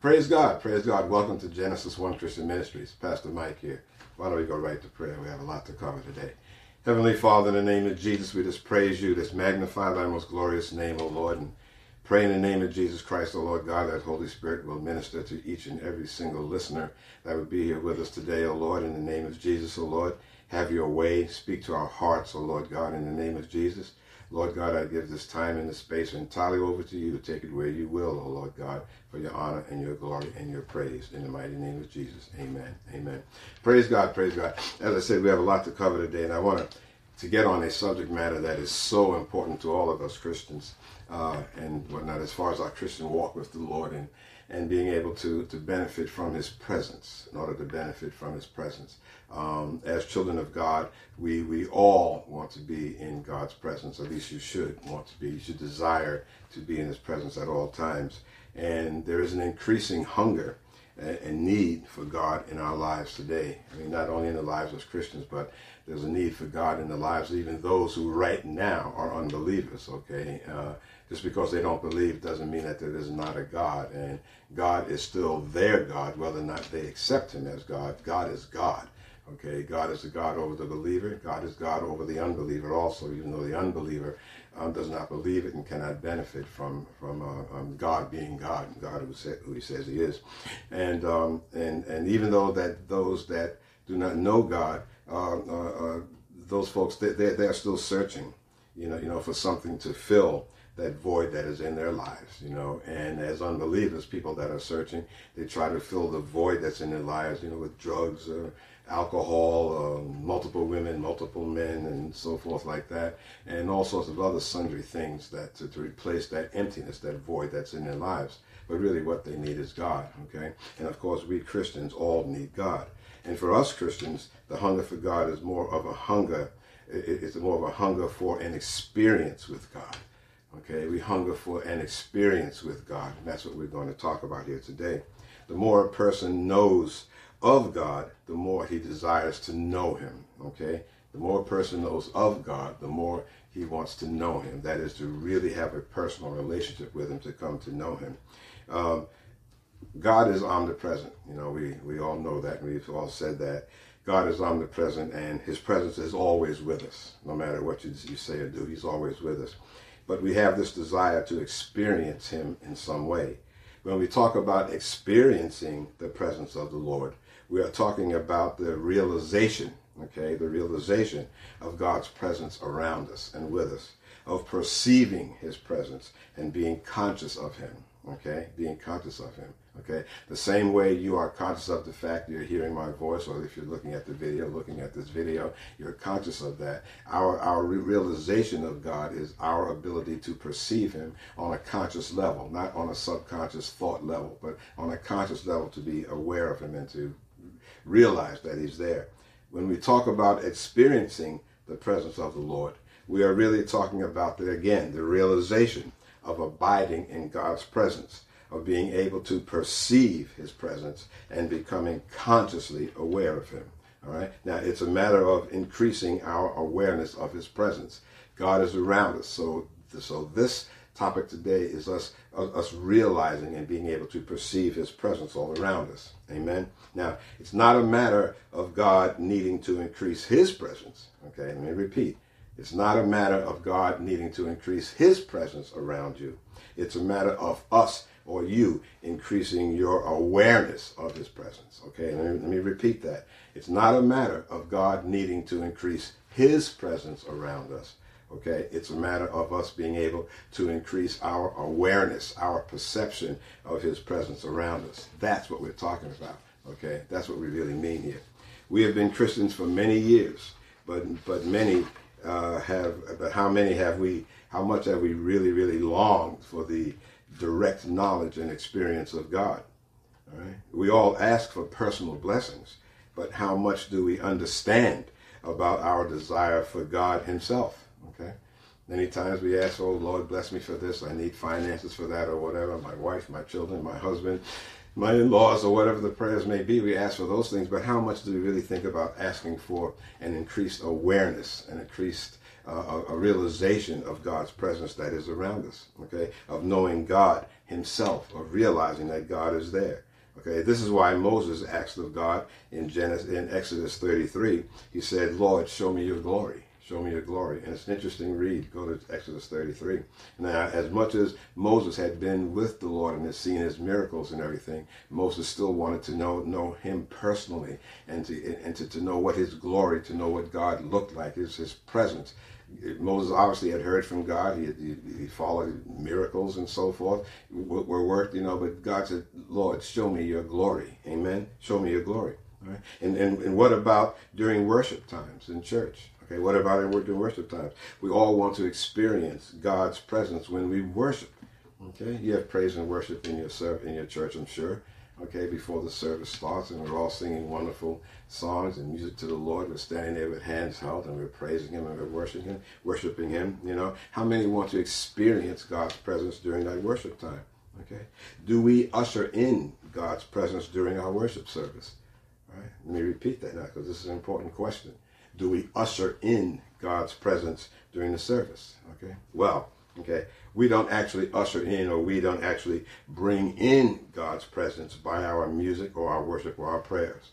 Praise God, praise God. Welcome to Genesis One Christian Ministries. Pastor Mike here. Why don't we go right to prayer? We have a lot to cover today. Heavenly Father, in the name of Jesus, we just praise you, just magnify thy most glorious name, O Lord, and pray in the name of Jesus Christ, O Lord God, that Holy Spirit will minister to each and every single listener that would be here with us today, O Lord, in the name of Jesus, O Lord. Have your way. Speak to our hearts, O Lord God, in the name of Jesus. Lord God, I give this time and this space entirely over to you to take it where you will, O Lord God, for your honor and your glory and your praise. In the mighty name of Jesus. Amen. Amen. Praise God. Praise God. As I said, we have a lot to cover today, and I want to, to get on a subject matter that is so important to all of us Christians uh, and whatnot, as far as our Christian walk with the Lord and, and being able to, to benefit from his presence, in order to benefit from his presence. Um, as children of God, we, we all want to be in God's presence. At least you should want to be. You should desire to be in His presence at all times. And there is an increasing hunger and need for God in our lives today. I mean, not only in the lives of Christians, but there's a need for God in the lives of even those who right now are unbelievers, okay? Uh, just because they don't believe doesn't mean that there is not a God. And God is still their God, whether or not they accept Him as God. God is God. Okay, God is the God over the believer. God is God over the unbeliever also, even though the unbeliever um, does not believe it and cannot benefit from from uh, um, God being God, God who, say, who He says He is, and um, and and even though that those that do not know God, uh, uh, uh those folks they they they're still searching, you know, you know, for something to fill that void that is in their lives, you know. And as unbelievers, people that are searching, they try to fill the void that's in their lives, you know, with drugs or alcohol, uh, multiple women, multiple men, and so forth like that, and all sorts of other sundry things that to, to replace that emptiness, that void that's in their lives. But really, what they need is God. Okay, and of course, we Christians all need God. And for us Christians, the hunger for God is more of a hunger. It's more of a hunger for an experience with God. Okay, we hunger for an experience with God, and that's what we're going to talk about here today. The more a person knows of God, the more he desires to know him. Okay? The more a person knows of God, the more he wants to know him. That is to really have a personal relationship with him, to come to know him. Um, God is omnipresent. You know, we, we all know that. We've all said that. God is omnipresent and his presence is always with us. No matter what you, you say or do, he's always with us. But we have this desire to experience him in some way. When we talk about experiencing the presence of the Lord, we are talking about the realization, okay, the realization of God's presence around us and with us, of perceiving his presence and being conscious of him, okay, being conscious of him, okay. The same way you are conscious of the fact you're hearing my voice, or if you're looking at the video, looking at this video, you're conscious of that. Our, our realization of God is our ability to perceive him on a conscious level, not on a subconscious thought level, but on a conscious level to be aware of him and to realize that He's there. When we talk about experiencing the presence of the Lord, we are really talking about, again, the realization of abiding in God's presence, of being able to perceive His presence and becoming consciously aware of Him. All right. Now it's a matter of increasing our awareness of His presence. God is around us, so so this topic today is us us realizing and being able to perceive his presence all around us. Amen? Now it's not a matter of god needing to increase his presence okay? Let me repeat. It's not a matter of god needing to increase his presence around you. It's a matter of us or you increasing your awareness of his presence okay? Let me, let me repeat that. It's not a matter of god needing to increase his presence around us Okay, it's a matter of us being able to increase our awareness, our perception of His presence around us. That's what we're talking about. Okay, that's what we really mean here. We have been Christians for many years, but but many uh, have. But how many have we? How much have we really, really longed for the direct knowledge and experience of God? All right. We all ask for personal blessings, but how much do we understand about our desire for God Himself? Okay. Many times we ask, oh Lord, bless me for this. I need finances for that or whatever. My wife, my children, my husband, my in-laws, or whatever the prayers may be. We ask for those things, but how much do we really think about asking for an increased awareness, an increased uh, a, a realization of God's presence that is around us. Okay, of knowing God Himself, of realizing that God is there. Okay, this is why Moses asked of God in Genesis, in Exodus 33. He said, "Lord, show me your glory." Show me your glory. And it's an interesting read. Go to Exodus 33. Now, as much as Moses had been with the Lord and had seen his miracles and everything, Moses still wanted to know know him personally and to and to, to know what his glory, to know what God looked like, his his presence. Moses obviously had heard from God. He, he, he followed miracles and so forth were worked, you know. But God said, "Lord, show me your glory." Amen. Show me your glory. All right. And, and and what about during worship times in church? Okay, what about in during worship times? We all want to experience God's presence when we worship. Okay, you have praise and worship in your serve in your church, I'm sure. Okay, before the service starts, and we're all singing wonderful songs and music to the Lord. We're standing there with hands held, and we're praising Him and we're worshiping Him, worshiping Him. You know, how many want to experience God's presence during that worship time? Okay, do we usher in God's presence during our worship service? All right, let me repeat that now because this is an important question do we usher in God's presence during the service? Okay. Well, okay, we don't actually usher in or we don't actually bring in God's presence by our music or our worship or our prayers.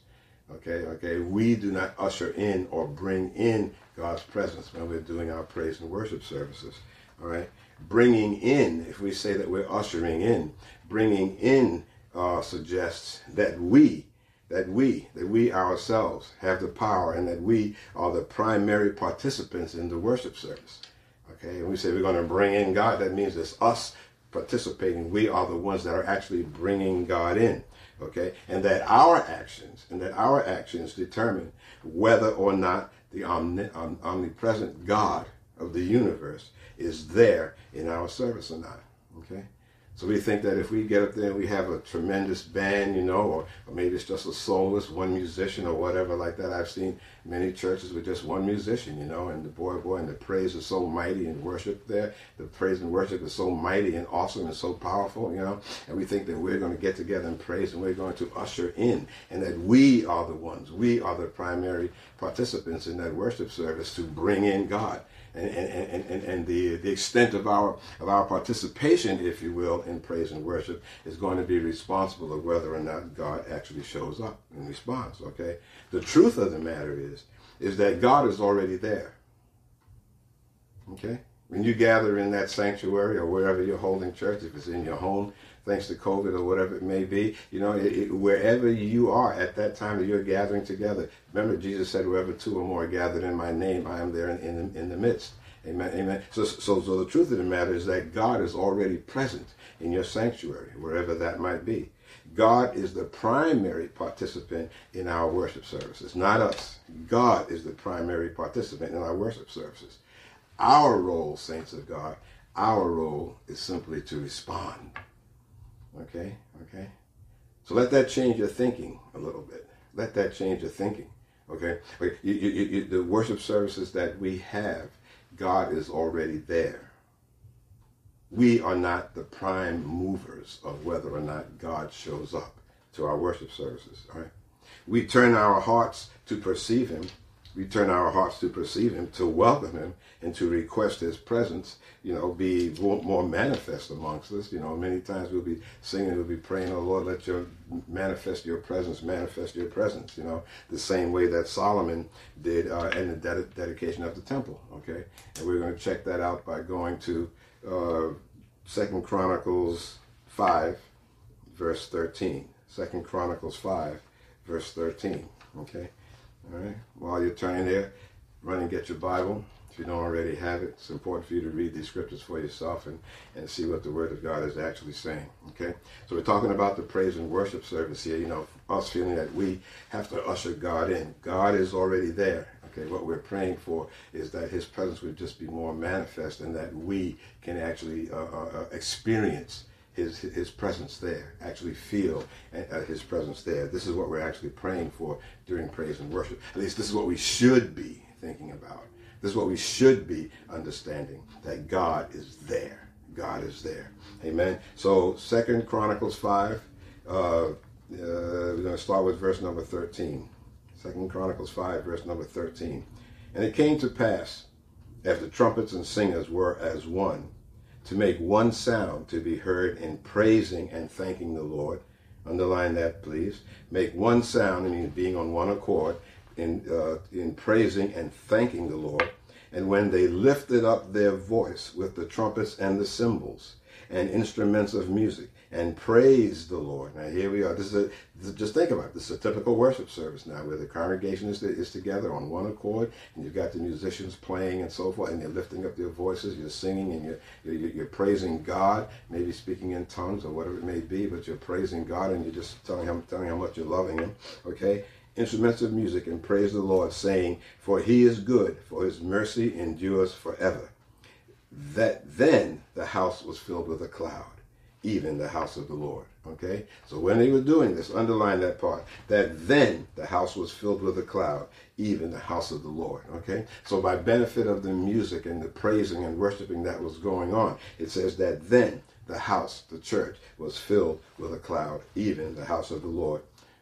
Okay, okay, we do not usher in or bring in God's presence when we're doing our praise and worship services. All right, bringing in, if we say that we're ushering in, bringing in uh, suggests that we that we, that we ourselves have the power and that we are the primary participants in the worship service. Okay, and we say we're going to bring in God, that means it's us participating. We are the ones that are actually bringing God in. Okay, and that our actions, and that our actions determine whether or not the omnipresent God of the universe is there in our service or not. Okay, so we think that if we get up there and we have a tremendous band, you know, or, or maybe it's just a soloist, one musician or whatever like that. I've seen many churches with just one musician, you know, and the boy, boy, and the praise is so mighty and worship there. The praise and worship is so mighty and awesome and so powerful, you know. And we think that we're going to get together and praise and we're going to usher in and that we are the ones, we are the primary participants in that worship service to bring in God and, and, and, and the, the extent of our, of our participation, if you will, in praise and worship is going to be responsible of whether or not God actually shows up in response, okay? The truth of the matter is, is that God is already there, okay? When you gather in that sanctuary or wherever you're holding church, if it's in your home, thanks to COVID or whatever it may be, you know, it, it, wherever you are at that time that you're gathering together. Remember, Jesus said, "Wherever two or more are gathered in my name, I am there in, in, in the midst." Amen. Amen. So, so, so the truth of the matter is that God is already present in your sanctuary, wherever that might be. God is the primary participant in our worship services, not us. God is the primary participant in our worship services. Our role, saints of God, our role is simply to respond Okay, okay. So let that change your thinking a little bit. Let that change your thinking. Okay, you, you, you, the worship services that we have, God is already there. We are not the prime movers of whether or not God shows up to our worship services. All right, we turn our hearts to perceive Him we turn our hearts to perceive him, to welcome him, and to request his presence, you know, be more manifest amongst us. You know, many times we'll be singing, we'll be praying, oh Lord, let your manifest your presence, manifest your presence, you know, the same way that Solomon did uh, in the ded- dedication of the temple, okay? And we're going to check that out by going to uh, Second Chronicles 5, verse 13. Second Chronicles 5, verse 13, okay? All right. While you're turning there, run and get your Bible. If you don't already have it, it's important for you to read these scriptures for yourself and, and see what the Word of God is actually saying. Okay? So we're talking about the praise and worship service here. You know, us feeling that we have to usher God in. God is already there. Okay, what we're praying for is that His presence would just be more manifest and that we can actually uh, uh, uh experience his his presence there, actually feel uh, his presence there. This is what we're actually praying for during praise and worship. At least this is what we should be thinking about. This is what we should be understanding that God is there. God is there. Amen. So Second Chronicles five. Uh, uh, we're going to start with verse number thirteen. Second Chronicles five, verse number thirteen. And it came to pass as the trumpets and singers were as one, to make one sound to be heard in praising and thanking the Lord. Underline that, please. Make one sound, I mean, being on one accord, in, uh, in praising and thanking the Lord. And when they lifted up their voice with the trumpets and the cymbals and instruments of music and praise the Lord. Now here we are. This is a, this is, just think about it. This is a typical worship service now where the congregation is, is together on one accord and you've got the musicians playing and so forth and you're lifting up their voices, you're singing and you're, you're, you're praising God, maybe speaking in tongues or whatever it may be, but you're praising God and you're just telling him, telling him how much you're loving him. Okay? instruments of music and praise the Lord, saying, For he is good, for his mercy endures forever. That then the house was filled with a cloud, even the house of the Lord. Okay? So when they were doing this, underline that part, that then the house was filled with a cloud, even the house of the Lord. Okay? So by benefit of the music and the praising and worshiping that was going on, it says that then the house, the church, was filled with a cloud, even the house of the Lord.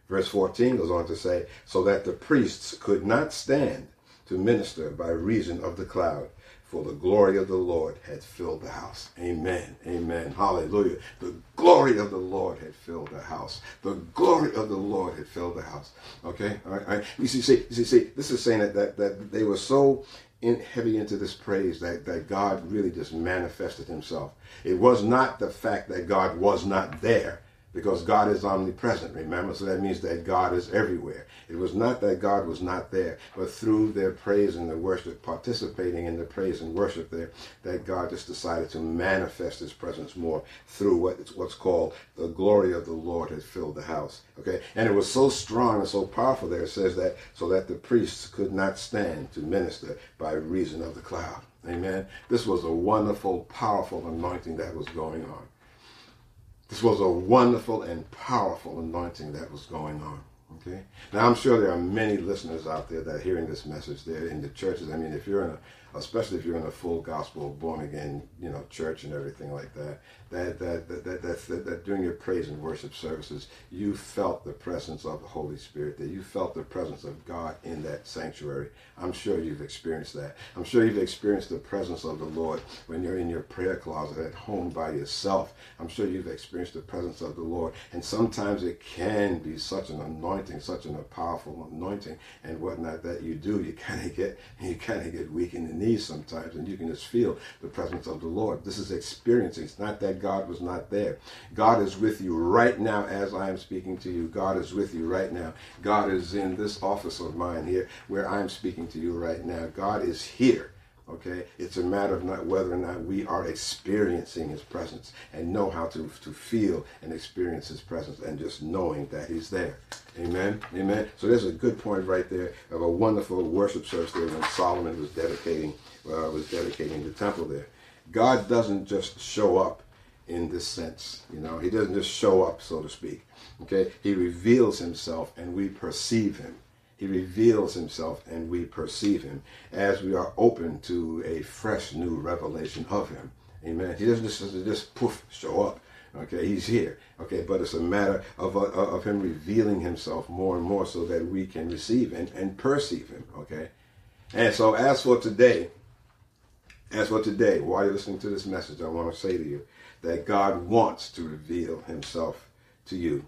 Verse 14 goes on to say, so that the priests could not stand to minister by reason of the cloud, for the glory of the Lord had filled the house. Amen. Amen. Hallelujah. The glory of the Lord had filled the house. The glory of the Lord had filled the house. Okay? All right. All right. You see, see, see, see, this is saying that, that, that they were so in, heavy into this praise that, that God really just manifested himself. It was not the fact that God was not there because God is omnipresent, remember? So that means that God is everywhere. It was not that God was not there, but through their praise and the worship, participating in the praise and worship there, that God just decided to manifest his presence more through what, what's called the glory of the Lord had filled the house. Okay? And it was so strong and so powerful there, it says that so that the priests could not stand to minister by reason of the cloud. Amen. This was a wonderful, powerful anointing that was going on. This was a wonderful and powerful anointing that was going on. Okay. Now I'm sure there are many listeners out there that are hearing this message. They're in the churches. I mean, if you're in a especially if you're in a full gospel born again, you know, church and everything like that, that that that that, that, during your praise and worship services, you felt the presence of the Holy Spirit, that you felt the presence of God in that sanctuary. I'm sure you've experienced that. I'm sure you've experienced the presence of the Lord when you're in your prayer closet at home by yourself. I'm sure you've experienced the presence of the Lord. And sometimes it can be such an anointing, such an, a powerful anointing and whatnot that you do. You kind of get you kind of get weak in the knees sometimes, and you can just feel the presence of the Lord. This is experiencing. It's not that God was not there. God is with you right now as I am speaking to you. God is with you right now. God is in this office of mine here where I'm speaking to you right now. God is here. Okay, it's a matter of not whether or not we are experiencing His presence and know how to to feel and experience His presence, and just knowing that He's there. Amen. Amen. So there's a good point right there of a wonderful worship service there when Solomon was dedicating uh, was dedicating the temple there. God doesn't just show up in this sense, you know. He doesn't just show up, so to speak. Okay, He reveals Himself, and we perceive Him. He reveals himself and we perceive him as we are open to a fresh new revelation of him. Amen. He doesn't just, just poof show up. Okay, he's here. Okay, but it's a matter of, uh, of him revealing himself more and more so that we can receive and, and perceive him. Okay, and so as for today, as for today, while you're listening to this message, I want to say to you that God wants to reveal himself to you.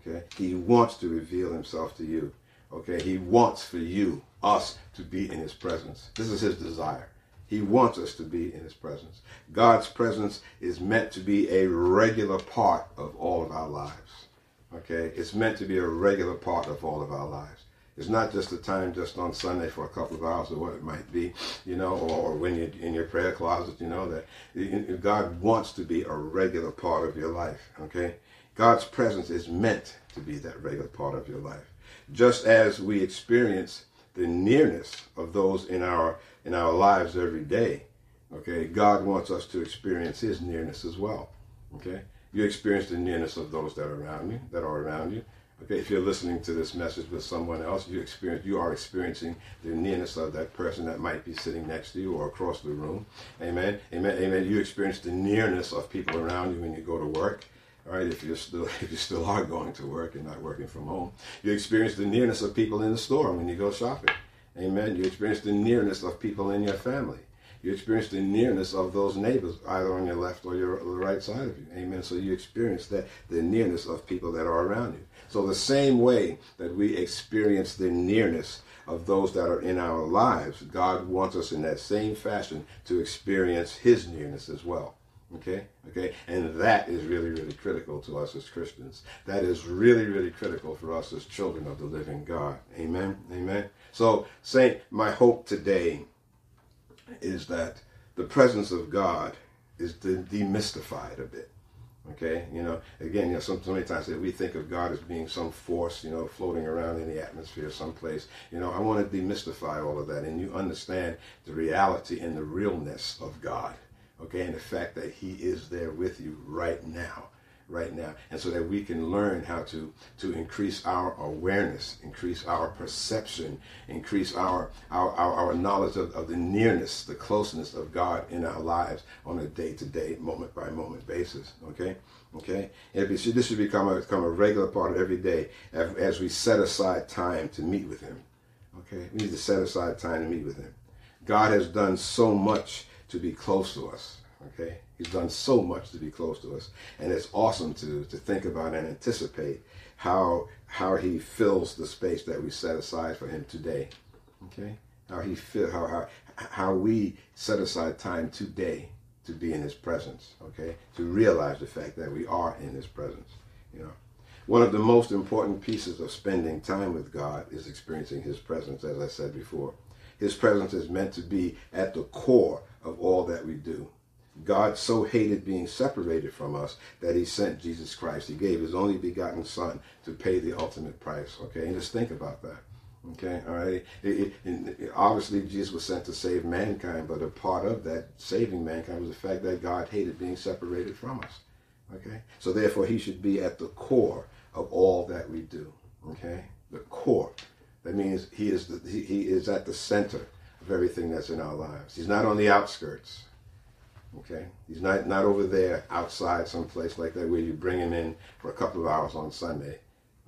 Okay, he wants to reveal himself to you. Okay, he wants for you, us, to be in his presence. This is his desire. He wants us to be in his presence. God's presence is meant to be a regular part of all of our lives. Okay, it's meant to be a regular part of all of our lives. It's not just a time just on Sunday for a couple of hours or what it might be, you know, or, when you're in your prayer closet, you know, that God wants to be a regular part of your life. Okay, God's presence is meant to be that regular part of your life. Just as we experience the nearness of those in our in our lives every day okay god wants us to experience his nearness as well okay? You experience the nearness of those that are around you that are around you okay if you're listening to this message with someone else you experience you are experiencing the nearness of that person that might be sitting next to you or across the room amen amen amen you experience the nearness of people around you when you go to work all right, if you're still if you still are going to work and not working from home, you experience the nearness of people in the store when you go shopping. Amen. You experience the nearness of people in your family. You experience the nearness of those neighbors, either on your left or your the right side of you. Amen. So you experience that the nearness of people that are around you. So the same way that we experience the nearness of those that are in our lives, God wants us in that same fashion to experience His nearness as well. Okay, okay, and that is really, really critical to us as Christians. That is really, really critical for us as children of the living God. Amen, amen. So, Saint, my hope today is that the presence of God is demystified a bit. Okay, you know, again, you know, some, so many times that we think of God as being some force, you know, floating around in the atmosphere someplace. You know, I want to demystify all of that, and you understand the reality and the realness of God. Okay, and the fact that He is there with you right now right now and so that we can learn how to to increase our awareness increase our perception increase our our, our, our knowledge of, of the nearness the closeness of god in our lives on a day-to-day moment by moment basis okay? Okay? And this should become a, become a regular part of every day as, as we set aside time to meet with him okay? We need to set aside time to meet with him. God has done so much to be close to us okay He's done so much to be close to us, and it's awesome to to think about and anticipate how how he fills the space that we set aside for him today. Okay, how he fill how how how we set aside time today to be in his presence. Okay, to realize the fact that we are in his presence. You know. One of the most important pieces of spending time with God is experiencing His presence, as I said before. His presence is meant to be at the core of all that we do. God so hated being separated from us that he sent Jesus Christ. He gave his only begotten son to pay the ultimate price. Okay, and just think about that. Okay, all right. It, it, it, obviously, Jesus was sent to save mankind, but a part of that saving mankind was the fact that God hated being separated from us. Okay, so therefore, he should be at the core of all that we do. Okay, the core. That means he is the, he, he is at the center of everything that's in our lives. He's not on the outskirts. Okay, he's not not over there outside someplace like that where you bring him in for a couple of hours on Sunday.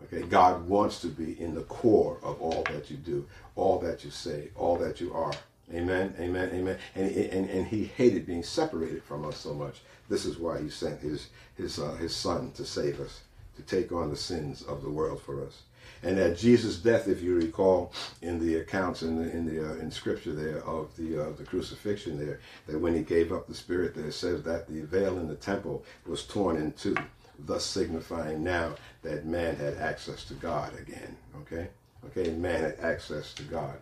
Okay, God wants to be in the core of all that you do, all that you say, all that you are. Amen, amen, amen. And, and, and he hated being separated from us so much. This is why he sent his his uh, his son to save us, to take on the sins of the world for us and at Jesus' death, if you recall in the accounts in the in the uh, in Scripture there of the uh, the crucifixion there, that when he gave up the spirit, there it says that the veil in the temple was torn in two, thus signifying now that man had access to God again. Okay, okay, man had access to God.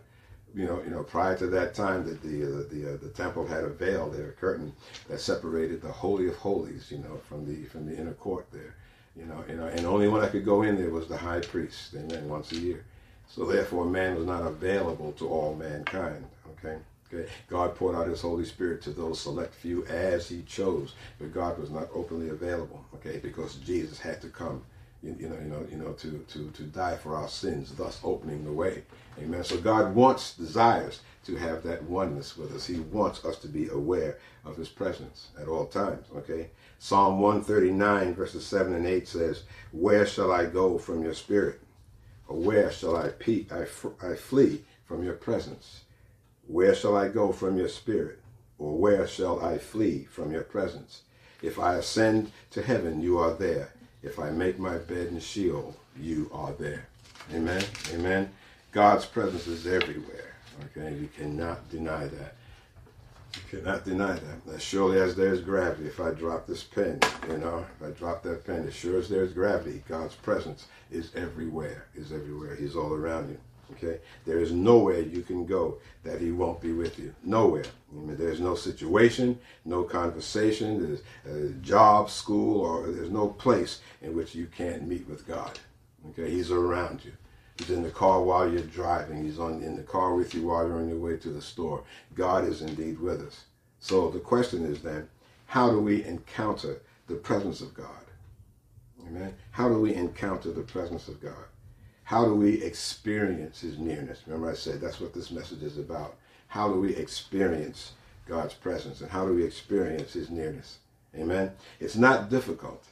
You know, you know, prior to that time, that the uh, the uh, the temple had a veil there, a curtain that separated the holy of holies, you know, from the from the inner court there you know, you know, and only one that could go in there was the high priest, amen, once a year. So therefore, man was not available to all mankind. Okay, okay. God poured out His Holy Spirit to those select few as He chose, but God was not openly available. Okay, because Jesus had to come, you, you know, you know, you know, to to to die for our sins, thus opening the way. Amen. So God wants, desires to have that oneness with us. He wants us to be aware of His presence at all times. Okay. Psalm 139, verses 7 and 8 says, Where shall I go from your spirit? Or where shall I, pe- I, I flee from your presence? Where shall I go from your spirit? Or where shall I flee from your presence? If I ascend to heaven, you are there. If I make my bed in Sheol, you are there. Amen. Amen. God's presence is everywhere. Okay, you cannot deny that. You cannot deny that. As surely as there's gravity, if I drop this pen, you know, if I drop that pen, as sure as there's gravity, God's presence is everywhere, is everywhere. He's all around you. Okay? There is nowhere you can go that he won't be with you. Nowhere. I mean, there's no situation, no conversation, there's a job, school, or there's no place in which you can't meet with God. Okay? He's around you. He's in the car while you're driving. He's on in the car with you while you're on your way to the store. God is indeed with us. So the question is then, how do we encounter the presence of God? Amen. How do we encounter the presence of God? How do we experience his nearness? Remember I said that's what this message is about. How do we experience God's presence and how do we experience his nearness? Amen. It's not difficult.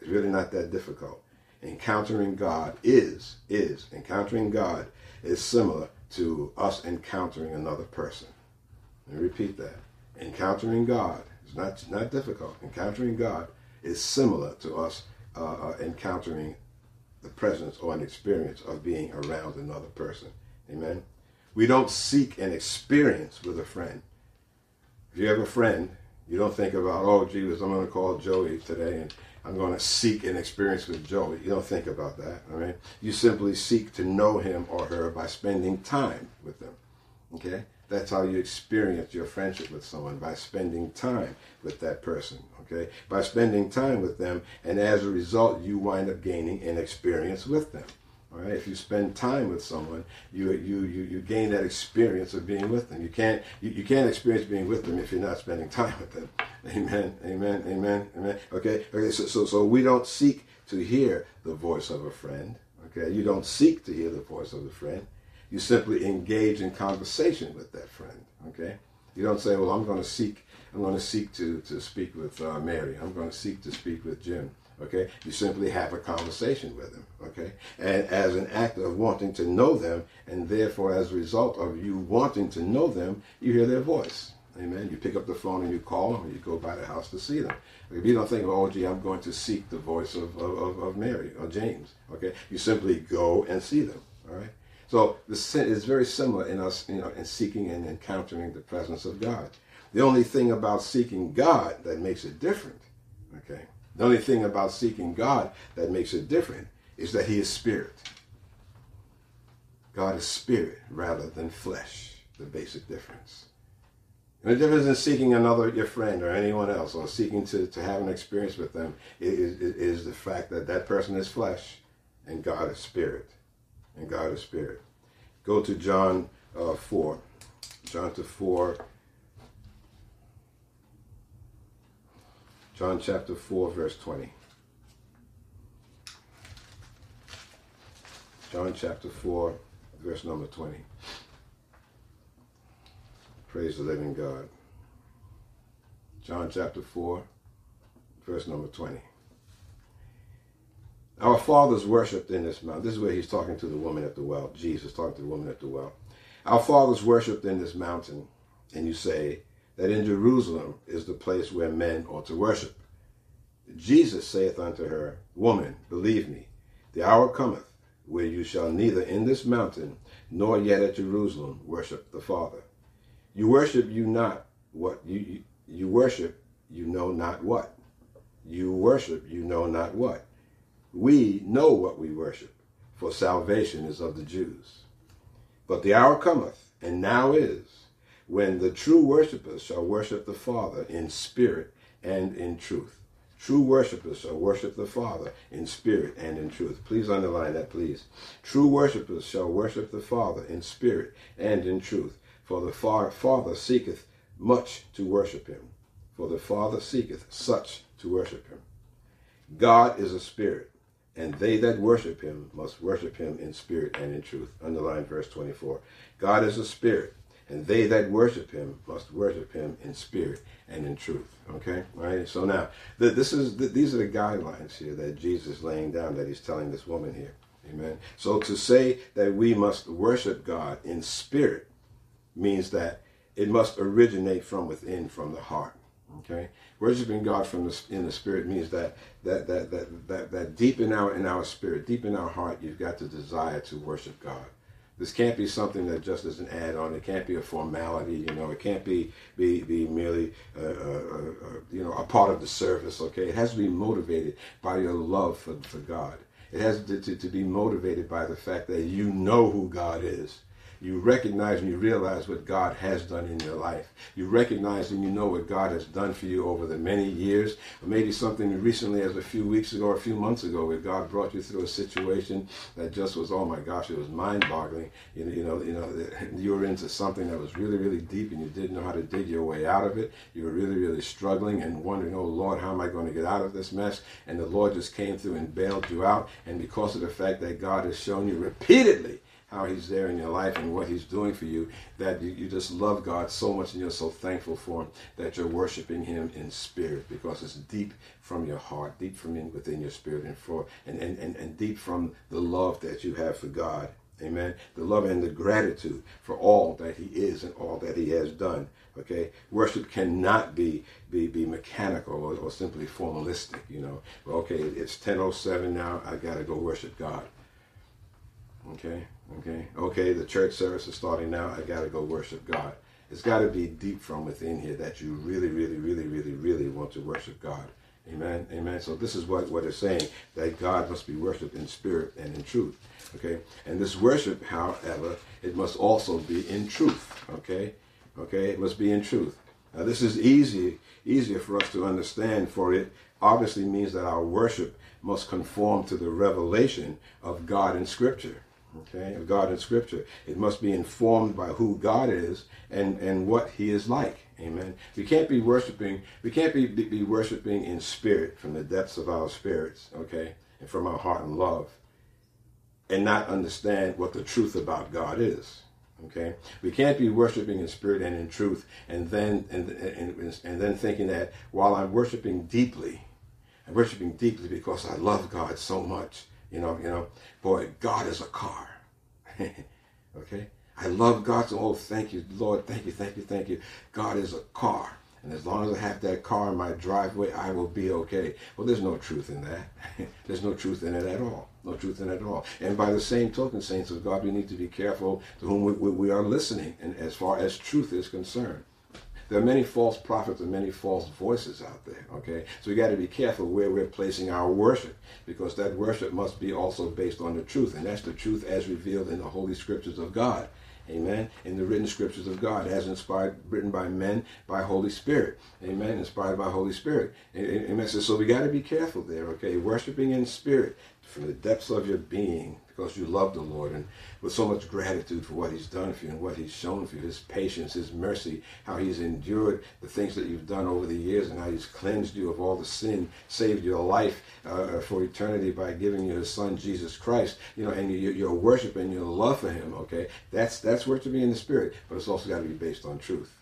It's really not that difficult encountering God is, is, encountering God is similar to us encountering another person. Let me repeat that. encountering God, is not, not difficult. Encountering God is similar to us uh, uh, encountering the presence or an experience of being around another person. Amen. We don't seek an experience with a friend. If you have a friend, you don't think about, oh, Jesus, I'm going to call Joey today and I'm going to seek an experience with Joey. You don't think about that. All right. You simply seek to know him or her by spending time with them. Okay. That's how you experience your friendship with someone by spending time with that person. Okay. By spending time with them, and as a result, you wind up gaining an experience with them. All right. If you spend time with someone, you you you, you gain that experience of being with them. You can't you, you can't experience being with them if you're not spending time with them. Amen. Amen. Amen. Amen. Okay. Okay. So so so we don't seek to hear the voice of a friend. Okay. You don't seek to hear the voice of a friend. You simply engage in conversation with that friend. Okay. You don't say, well, I'm going to seek. I'm going to seek to to speak with uh, Mary. I'm going to seek to speak with Jim. Okay, you simply have a conversation with them. Okay, and as an act of wanting to know them, and therefore as a result of you wanting to know them, you hear their voice. Amen. You pick up the phone and you call them, or you go by the house to see them. If you don't think, oh, gee, I'm going to seek the voice of, of, of Mary or James, okay, you simply go and see them. All right. So this is very similar in us, you know, in seeking and encountering the presence of God. The only thing about seeking God that makes it different, okay, the only thing about seeking God that makes it different is that He is spirit. God is spirit rather than flesh, the basic difference. And the difference in seeking another, your friend or anyone else, or seeking to, to have an experience with them is, is, is the fact that that person is flesh and God is spirit. And God is spirit. Go to John uh, 4. John to 4 John chapter 4, verse 20. John chapter 4, verse number 20. Praise the living God. John chapter 4, verse number 20. Our fathers worshipped in this mountain. This is where he's talking to the woman at the well. Jesus talking to the woman at the well. Our fathers worshipped in this mountain, and you say, that in Jerusalem is the place where men ought to worship. Jesus saith unto her, Woman, believe me, the hour cometh where you shall neither in this mountain nor yet at Jerusalem worship the Father. You worship you not what you, you, worship you know not what. You worship you know not what. We know what we worship, for salvation is of the Jews. But the hour cometh, and now is, when the true worshippers shall worship the Father in spirit and in truth. True worshippers shall worship the Father in spirit and in truth. Please underline that, please. True worshippers shall worship the Father in spirit and in truth. For the Father seeketh much to worship him. For the Father seeketh such to worship him. God is a spirit, and they that worship him must worship him in spirit and in truth. Underline verse 24. God is a spirit, and they that worship him must worship him in spirit and in truth. Okay, All right. So now, this is these are the guidelines here that Jesus is laying down that he's telling this woman here. Amen. So to say that we must worship God in spirit means that it must originate from within, from the heart. Okay, worshiping God from the in the spirit means that that that that that, that deep in our in our spirit, deep in our heart, you've got the desire to worship God. This can't be something that just is an add-on. It can't be a formality. You know, it can't be be be merely uh, uh, uh, you know a part of the service. Okay, it has to be motivated by your love for for God. It has to, to, to be motivated by the fact that you know who God is you recognize and you realize what God has done in your life. You recognize and you know what God has done for you over the many years, or maybe something recently as a few weeks ago or a few months ago where God brought you through a situation that just was, oh my gosh, it was mind-boggling. You you know, you know, you were into something that was really, really deep and you didn't know how to dig your way out of it. You were really, really struggling and wondering, oh Lord, how am I going to get out of this mess? And the Lord just came through and bailed you out. And because of the fact that God has shown you repeatedly how he's there in your life and what he's doing for you that you, you just love God so much and you're so thankful for him that you're worshiping him in spirit because it's deep from your heart, deep from in, within your spirit and for and, and, and, and deep from the love that you have for God Amen. The love and the gratitude for all that he is and all that he has done. Okay. Worship cannot be be, be mechanical or, or simply formalistic, you know. Okay, it's 1007 now, I gotta go worship God. Okay, okay, okay, the church service is starting now, I gotta go worship God. It's gotta be deep from within here that you really, really, really, really, really want to worship God. Amen. Amen. So this is what, what it's saying, that God must be worshipped in spirit and in truth. Okay. And this worship, however, it must also be in truth. Okay. Okay. It must be in truth. Now this is easy, easier for us to understand, for it obviously means that our worship must conform to the revelation of God in Scripture. Okay, of God in Scripture. It must be informed by who God is and, and what He is like. Amen. We can't be worshiping, we can't be, be, be worshiping in spirit from the depths of our spirits, okay, and from our heart and love, and not understand what the truth about God is. Okay, we can't be worshiping in spirit and in truth, and then and, and, and then thinking that while I'm worshiping deeply, I'm worshiping deeply because I love God so much. You know, you know, boy, God is a car. okay, I love God so. Oh, thank you, Lord. Thank you, thank you, thank you. God is a car. And as long as I have that car in my driveway, I will be okay. Well, there's no truth in that. there's no truth in it at all. No truth in it at all. And by the same token, saints of God, we need to be careful to whom we, we are listening and as far as truth is concerned. There are many false prophets and many false voices out there, okay? So we got to be careful where we're placing our worship because that worship must be also based on the truth. And that's the truth as revealed in the Holy Scriptures of God. Amen. In the written scriptures of God, as inspired, written by men, by Holy Spirit. Amen. Inspired by Holy Spirit. Amen. So we got to be careful there, okay? Worshiping in spirit from the depths of your being because you love the Lord and with so much gratitude for what he's done for you and what he's shown for you, his patience, his mercy, how he's endured the things that you've done over the years and how he's cleansed you of all the sin, saved your life uh, for eternity by giving you his son, Jesus Christ, you know, and you, your worship and your love for him, okay? That's, that's worshiping in the spirit, but it's also got to be based on truth.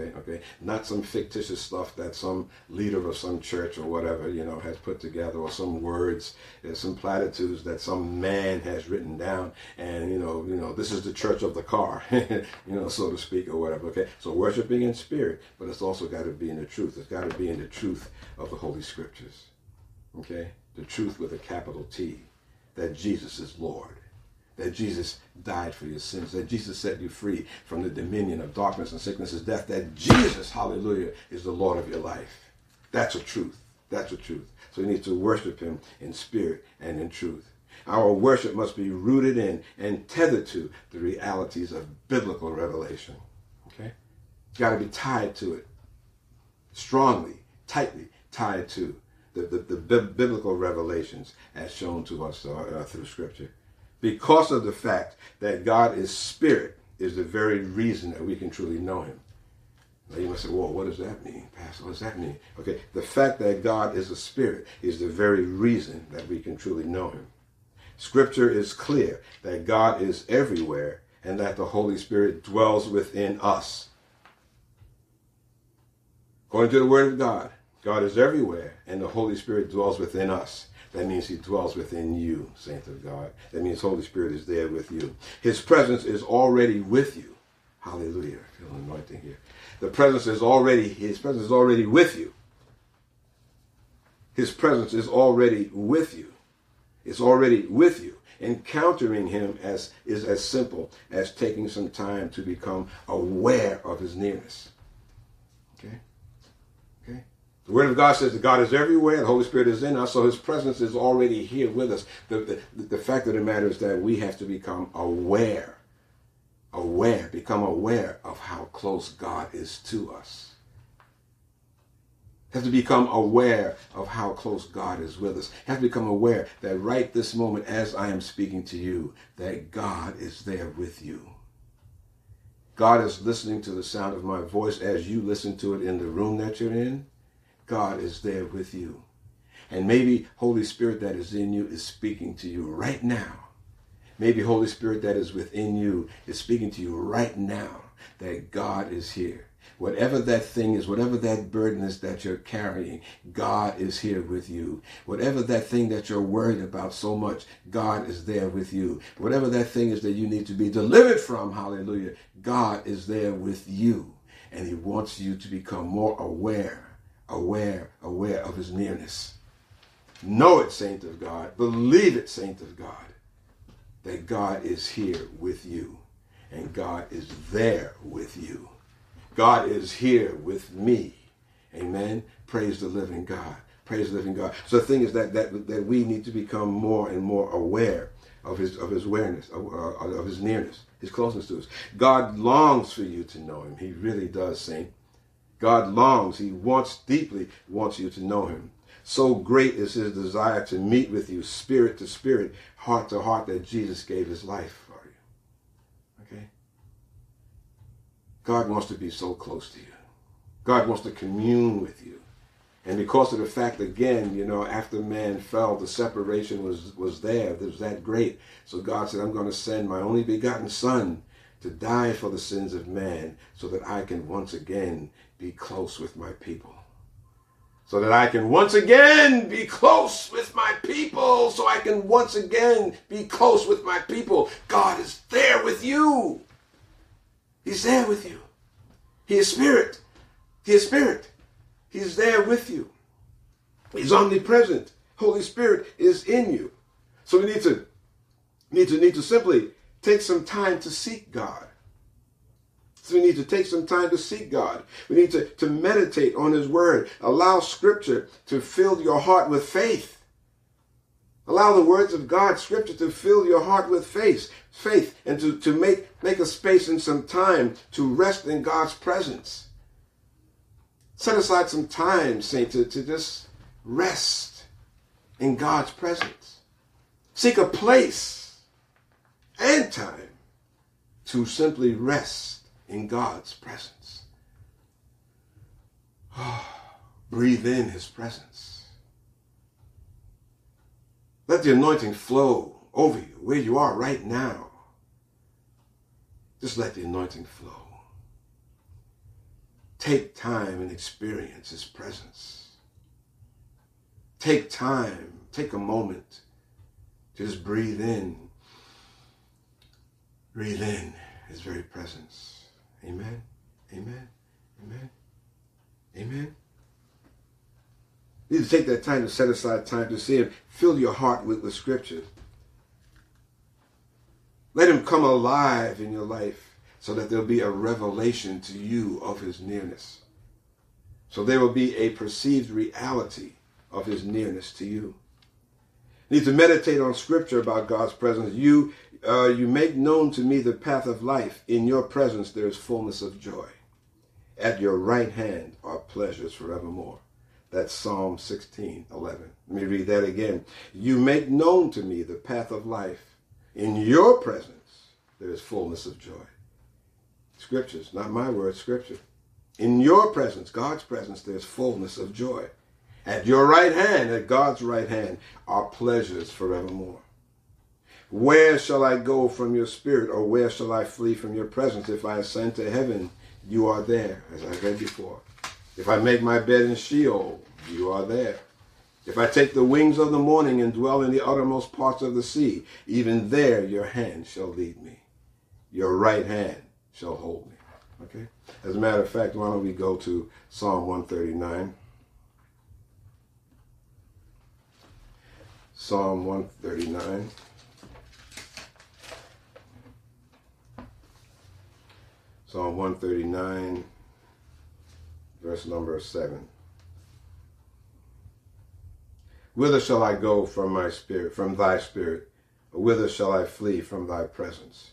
Okay, okay, not some fictitious stuff that some leader of some church or whatever you know has put together, or some words, and some platitudes that some man has written down, and you know, you know, this is the church of the car, you know, so to speak, or whatever. Okay, so worshiping in spirit, but it's also got to be in the truth. It's got to be in the truth of the Holy Scriptures. Okay, the truth with a capital T, that Jesus is Lord that Jesus died for your sins, that Jesus set you free from the dominion of darkness and sickness and death, that Jesus, hallelujah, is the Lord of your life. That's a truth. That's a truth. So you need to worship him in spirit and in truth. Our worship must be rooted in and tethered to the realities of biblical revelation. Okay? It's got to be tied to it. Strongly, tightly tied to the, the, the biblical revelations as shown to us uh, uh, through Scripture because of the fact that God is spirit is the very reason that we can truly know him. Now you must say, well, what does that mean, Pastor? What does that mean? Okay, the fact that God is a spirit is the very reason that we can truly know him. Scripture is clear that God is everywhere and that the Holy Spirit dwells within us. According to the Word of God, God is everywhere and the Holy Spirit dwells within us. That means he dwells within you, saints of God. That means Holy Spirit is there with you. His presence is already with you. Hallelujah. I feel anointing here. The presence is already, his presence is already with you. His presence is already with you. It's already with you. Encountering him as is as simple as taking some time to become aware of his nearness. Okay? The Word of God says that God is everywhere, the Holy Spirit is in us, so His presence is already here with us. The, the, the fact of the matter is that we have to become aware, aware, become aware of how close God is to us. Have to become aware of how close God is with us. Have to become aware that right this moment, as I am speaking to you, that God is there with you. God is listening to the sound of my voice as you listen to it in the room that you're in. God is there with you. And maybe Holy Spirit that is in you is speaking to you right now. Maybe Holy Spirit that is within you is speaking to you right now that God is here Whatever that thing is, whatever that burden is that you're carrying, God is here with you. Whatever that thing that you're worried about so much, God is there with you. Whatever that thing is that you need to be delivered from, hallelujah, God is there with you. And He wants you to become more aware, aware, aware of His nearness. Know it, saint of God. Believe it, saint of God, that God is here with you and God is there with you. God is here with me. Amen. Praise the living God. Praise the living God. So the thing is that that, that we need to become more and more aware of his of his awareness, of, uh, of his nearness, his closeness to us. God longs for you to know him. He really does, saint. God longs. He wants deeply wants you to know him. So great is his desire to meet with you, spirit to spirit, heart to heart, that Jesus gave his life for you. Okay? God wants to be so close to you. God wants to commune with you. And because of the fact, again, you know, after man fell, the separation was, was there. It was that great. So God said, I'm going to send my only begotten Son to die for the sins of man so that I can once again be close with my people so that I can once again be close with my people, so I can once again be close with my people. God is there with you. He's there with you. He is spirit. He is spirit. He's there with you. He's omnipresent. Holy Spirit is in you. So we need to need to need to simply take some time to seek God. So we need to take some time to seek God. We need to, to meditate on His Word. Allow Scripture to fill your heart with faith. Allow the words of God, Scripture, to fill your heart with faith, faith, and to, to make, make a space and some time to rest in God's presence. Set aside some time, Saint, to, to just rest in God's presence. Seek a place and time to simply rest in God's presence. breathe in his presence. Let the anointing flow over you where you are right now. Just let the anointing flow. Take time and experience his presence. Take time, take a moment to just breathe in. Breathe in his very presence. Amen. Amen. Amen. Amen. You need to take that time to set aside time to see Him. Fill your heart with the Scriptures. Let Him come alive in your life so that there'll be a revelation to you of His nearness. So there will be a perceived reality of His nearness to you. you need to meditate on Scripture about God's presence. You uh, you make known to me the path of life. In your presence there is fullness of joy. At your right hand are pleasures forevermore. That's Psalm 16, 11. Let me read that again. You make known to me the path of life. In your presence there is fullness of joy. Scriptures, not my words, scripture. In your presence, God's presence, there's fullness of joy. At your right hand, at God's right hand, are pleasures forevermore. Where shall I go from your spirit, or where shall I flee from your presence? If I ascend to heaven, you are there, as I read before. If I make my bed in Sheol, you are there. If I take the wings of the morning and dwell in the uttermost parts of the sea, even there your hand shall lead me. Your right hand shall hold me. Okay? As a matter of fact, why don't we go to Psalm 139? Psalm 139. Psalm 139, verse number 7. Whither shall I go from my spirit, from thy spirit? Or whither shall I flee from thy presence?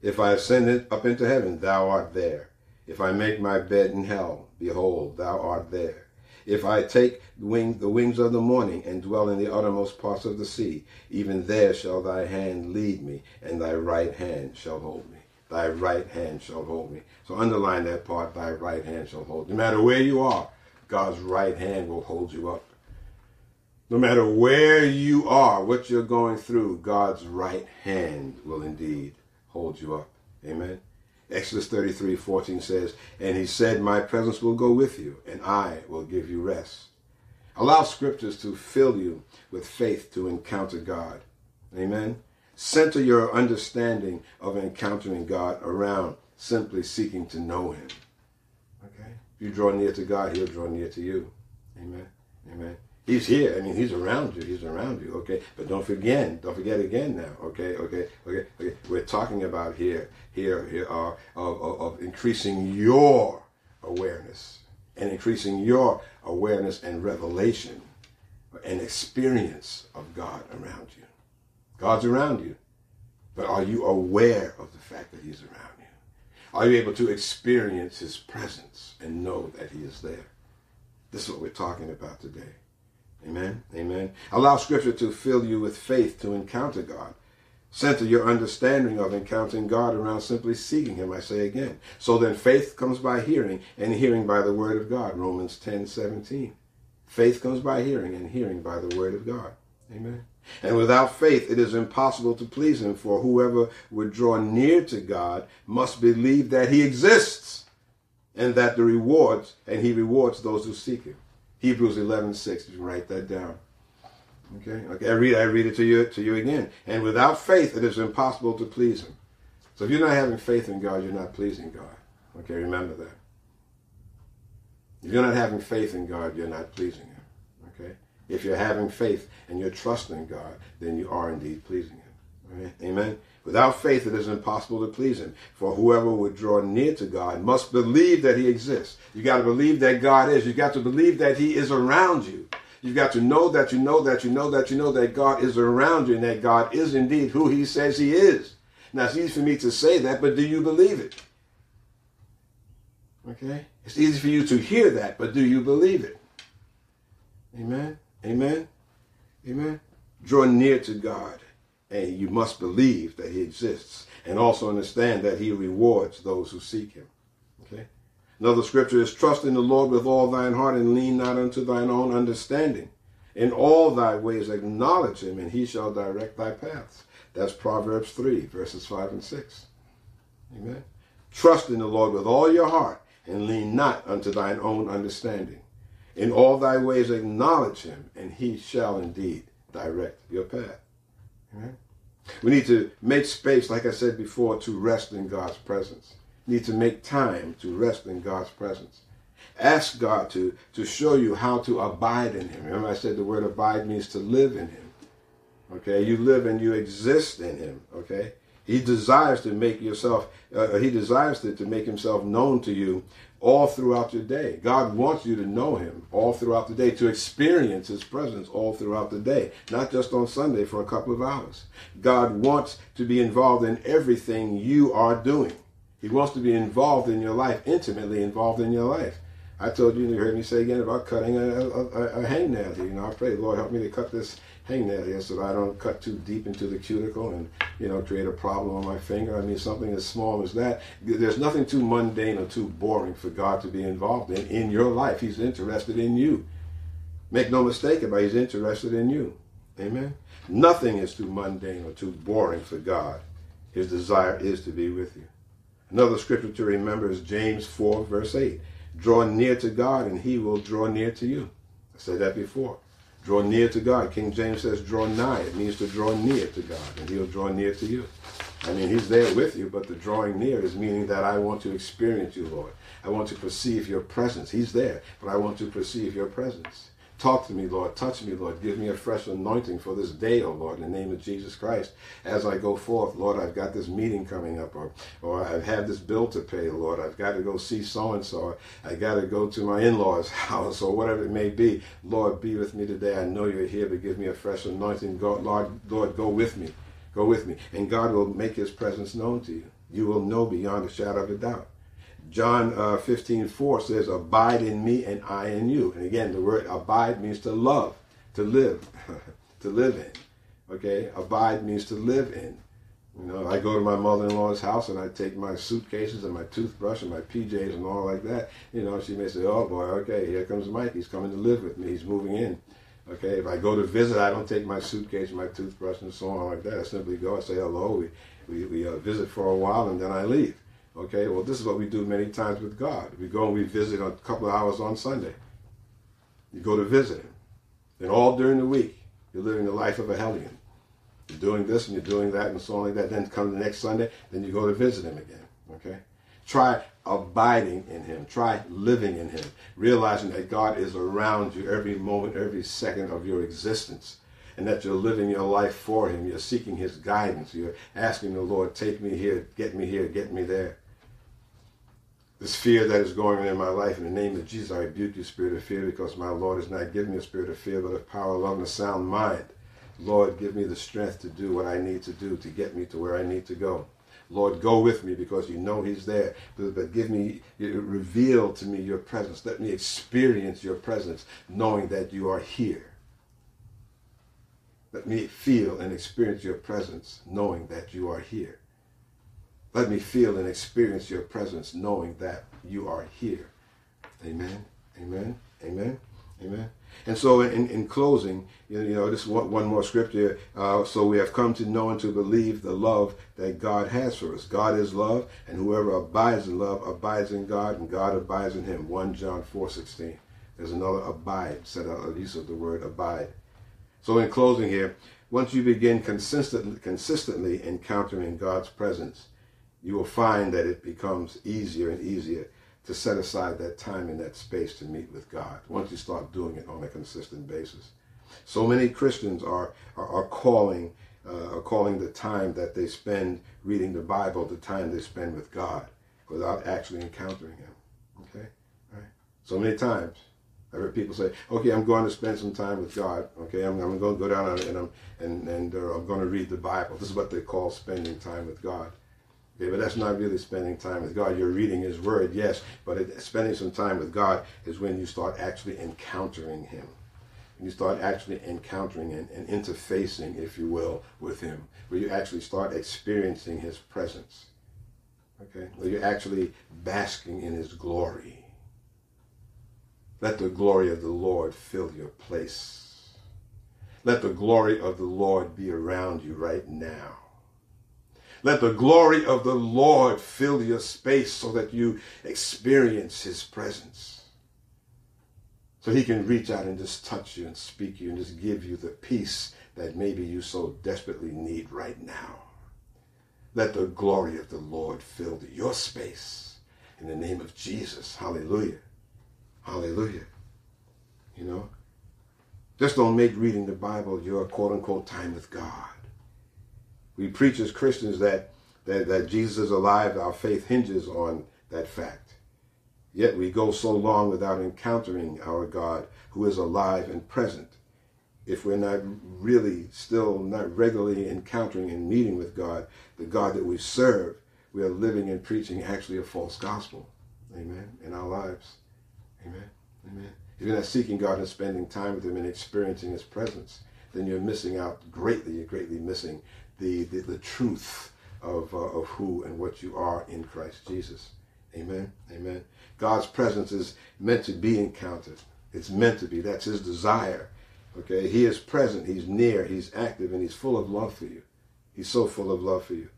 If I ascend up into heaven, thou art there. If I make my bed in hell, behold, thou art there. If I take wing, the wings of the morning and dwell in the uttermost parts of the sea, even there shall thy hand lead me, and thy right hand shall hold me thy right hand shall hold me. So underline that part, thy right hand shall hold. No matter where you are, God's right hand will hold you up. No matter where you are, what you're going through, God's right hand will indeed hold you up. Amen. Exodus 33 14 says, And he said, My presence will go with you, and I will give you rest. Allow scriptures to fill you with faith to encounter God. Amen. Center your understanding of encountering God around simply seeking to know Him. Okay? If you draw near to God, He'll draw near to you. Amen. Amen. He's here. I mean, he's around you. He's around you. Okay, but don't forget. Don't forget again now. Okay, okay, okay, okay. We're talking about here, here, here, uh, of, of, of increasing your awareness and increasing your awareness and revelation and experience of God around you. God's around you, but are you aware of the fact that He's around you? Are you able to experience His presence and know that He is there? This is what we're talking about today. Amen. Amen. Allow Scripture to fill you with faith to encounter God. Center your understanding of encountering God around simply seeking Him, I say again. So then faith comes by hearing, and hearing by the Word of God. Romans 10 17. Faith comes by hearing, and hearing by the Word of God. Amen. And without faith, it is impossible to please Him, for whoever would draw near to God must believe that He exists and that the rewards, and He rewards those who seek Him. Hebrews 11 6. You can write that down. Okay, okay. I read, I read it to you, to you again. And without faith, it is impossible to please Him. So if you're not having faith in God, you're not pleasing God. Okay, remember that. If you're not having faith in God, you're not pleasing. If you're having faith and you're trusting God, then you are indeed pleasing Him. Amen. Without faith, it is impossible to please Him. For whoever would draw near to God must believe that He exists. You got to believe that God is. You got to believe that He is around you. You've got to know that you know that you know that you know that God is around you and that God is indeed who He says He is. Now, it's easy for me to say that, but do you believe it? Okay? It's easy for you to hear that, but do you believe it? Amen? Amen? Amen? Draw near to God, and you must believe that He exists, and also understand that He rewards those who seek Him. Okay? Another scripture is trust in the Lord with all thine heart and lean not unto thine own understanding. In all thy ways acknowledge him, and he shall direct thy paths. That's Proverbs 3, verses 5 and 6. Amen. Trust in the Lord with all your heart and lean not unto thine own understanding. In all thy ways acknowledge him, and he shall indeed direct your path. Amen. We need to make space, like I said before, to rest in God's presence need to make time to rest in God's presence. Ask God to, to show you how to abide in Him. Remember, I said the word abide means to live in Him. Okay, you live and you exist in Him. Okay, He desires to make yourself, uh, He desires to, to make Himself known to you all throughout your day. God wants you to know Him all throughout the day, to experience His presence all throughout the day, not just on Sunday for a couple of hours. God wants to be involved in everything you are doing. He wants to be involved in your life, intimately involved in your life. I told you, you heard me say again about cutting a, a, a hangnail here. You know, I pray, Lord, help me to cut this hangnail here so that I don't cut too deep into the cuticle and, you know, create a problem on my finger. I mean, something as small as that. There's nothing too mundane or too boring for God to be involved in in your life. He's interested in you. Make no mistake about it, He's interested in you. Amen. Nothing is too mundane or too boring for God. His desire is to be with you. Another scripture to remember is James 4, verse 8. Draw near to God, and he will draw near to you. I said that before. Draw near to God. King James says, draw nigh. It means to draw near to God, and he'll draw near to you. I mean, he's there with you, but the drawing near is meaning that I want to experience you, Lord. I want to perceive your presence. He's there, but I want to perceive your presence. Talk to me, Lord. Touch me, Lord. Give me a fresh anointing for this day, oh Lord, in the name of Jesus Christ. As I go forth, Lord, I've got this meeting coming up, or, or I've had this bill to pay, Lord. I've got to go see so and so. I got to go to my in law's house, or whatever it may be. Lord, be with me today. I know you're here, but give me a fresh anointing. God, Lord, Lord, go with me. Go with me. And God will make his presence known to you. You will know beyond a shadow of a doubt. John uh, 15, 4 says, Abide in me and I in you. And again, the word abide means to love, to live, to live in. Okay? Abide means to live in. You know, I go to my mother-in-law's house and I take my suitcases and my toothbrush and my PJs and all like that. You know, she may say, oh boy, okay, here comes Mike. He's coming to live with me. He's moving in. Okay, if I go to visit, I don't take my suitcase, my toothbrush, and so on like that. I simply go, I say hello, we, we, we uh, visit for a while, and then I leave. Okay, well, this is what we do many times with God. We go and we visit a couple of hours on Sunday. You go to visit Him. And all during the week, you're living the life of a hellion. You're doing this and you're doing that and so on like that. Then come the next Sunday, then you go to visit Him again. Okay? Try abiding in Him. Try living in Him. Realizing that God is around you every moment, every second of your existence and that you're living your life for Him. You're seeking His guidance. You're asking the Lord, take me here, get me here, get me there. This fear that is going on in my life, in the name of Jesus, I rebuke you, spirit of fear, because my Lord has not given me a spirit of fear, but of power, love, and a sound mind. Lord, give me the strength to do what I need to do to get me to where I need to go. Lord, go with me because you know He's there. But, but, give me, reveal to me your presence. Let me experience your presence, knowing that you are here. Let me feel and experience your presence, knowing that you are here. Let me feel and experience your presence, knowing that you are here. Amen. Amen. Amen. Amen. And so, in, in closing, you know, this one, more scripture. Uh, so we have come to know and to believe the love that God has for us. God is love, and whoever abides in love abides in God, and God abides in him. 1 John 4 16. There's another abide, said out use of the word abide. So, in closing here, once you begin consistently, consistently encountering God's presence, you will find that it becomes easier and easier to set aside that time and that space to meet with God once you start doing it on a consistent basis. So many Christians are, are, are calling uh, are calling the time that they spend reading the Bible the time they spend with God without actually encountering Him. Okay? All right. So many times I heard people say, "Okay, I'm going to spend some time with God. Okay, I'm, I'm going to go down and I'm and and uh, I'm going to read the Bible." This is what they call spending time with God. But that's not really spending time with God. You're reading His Word, yes, but it, spending some time with God is when you start actually encountering Him. When you start actually encountering and, and interfacing, if you will, with Him, where you actually start experiencing His presence. Okay, where you're actually basking in His glory. Let the glory of the Lord fill your place. Let the glory of the Lord be around you right now. Let the glory of the Lord fill your space so that you experience his presence. So he can reach out and just touch you and speak you and just give you the peace that maybe you so desperately need right now. Let the glory of the Lord fill your space in the name of Jesus. Hallelujah. Hallelujah. You know, just don't make reading the Bible your quote unquote time with God. We preach as Christians that, that, that Jesus is alive. Our faith hinges on that fact. Yet we go so long without encountering our God who is alive and present. If we're not really still not regularly encountering and meeting with God, the God that we serve, we are living and preaching actually a false gospel. Amen. In our lives. Amen. Amen. If you're not seeking God and spending time with Him and experiencing His presence, then you're missing out greatly. You're greatly missing the, the, the truth of, uh, of who and what you are in Christ Jesus. Amen. Amen. God's presence is meant to be encountered. It's meant to be. That's his desire. Okay. He is present. He's near. He's active and he's full of love for you. He's so full of love for you.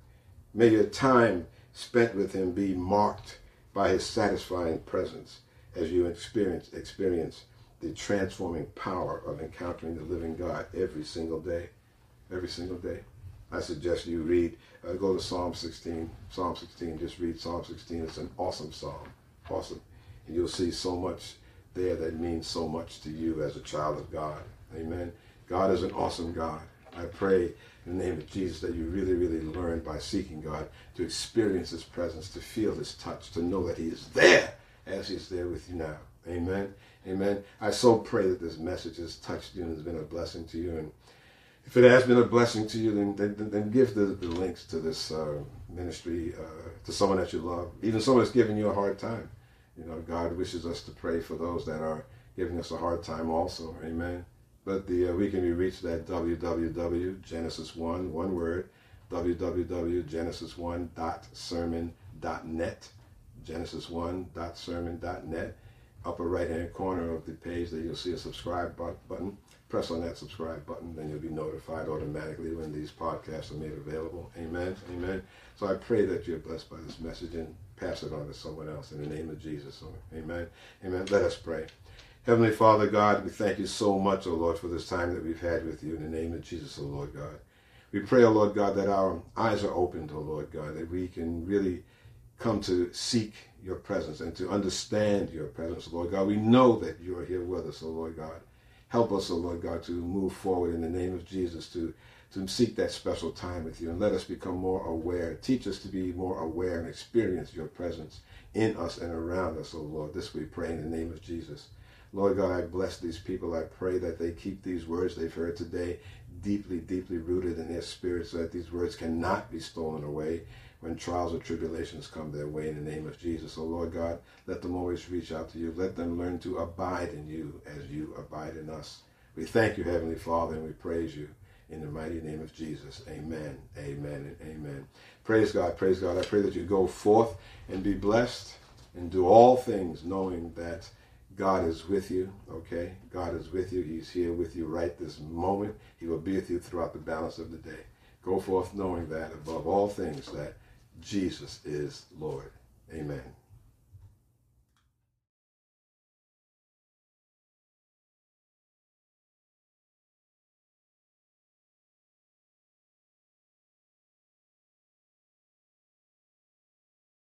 May your time spent with him be marked by his satisfying presence as you experience experience the transforming power of encountering the living God every single day. Every single day. I suggest you read, uh, go to Psalm 16. Psalm 16, just read Psalm 16. It's an awesome psalm. Awesome. And you'll see so much there that means so much to you as a child of God. Amen. God is an awesome God. I pray in the name of Jesus that you really, really learn by seeking God to experience His presence, to feel His touch, to know that He is there as He's there with you now. Amen. Amen. I so pray that this message has touched you and has been a blessing to you. And if it has been a blessing to you, then then, then give the, the links to this uh, ministry uh, to someone that you love, even someone that's giving you a hard time. You know, God wishes us to pray for those that are giving us a hard time also. Amen. But the uh, we can be reached at www.genesis1, one word, www.genesis1.sermon.net, genesis1.sermon.net. upper right hand corner of the page that you'll see a subscribe button. Press on that subscribe button, then you'll be notified automatically when these podcasts are made available. Amen. Amen. So I pray that you're blessed by this message and pass it on to someone else in the name of Jesus. Amen. Amen. Let us pray. Heavenly Father God, we thank you so much, O oh Lord, for this time that we've had with you in the name of Jesus, O oh Lord God. We pray, O oh Lord God, that our eyes are opened, O Lord God, that we can really come to seek your presence and to understand your presence, Lord God. We know that you are here with us, O Lord God. Help us, O Lord God, to move forward in the name of Jesus, to, to seek that special time with you, and let us become more aware. Teach us to be more aware and experience your presence in us and around us, O Lord. This we pray in the name of Jesus. Lord God, I bless these people. I pray that they keep these words they've heard today deeply, deeply rooted in their spirits so that these words cannot be stolen away when trials or tribulations come their way in the name of Jesus. So, Lord God, let them always reach out to you. Let them learn to abide in you as you abide in us. We thank you, Heavenly Father, and we praise you in the mighty name of Jesus. Amen, amen, and amen. Praise God, praise God. I pray that you go forth and be blessed and do all things knowing that God is with you, okay? God is with you. He's here with you right this moment. He will be with you throughout the balance of the day. Go forth knowing that above all things that Jesus is Lord. Amen.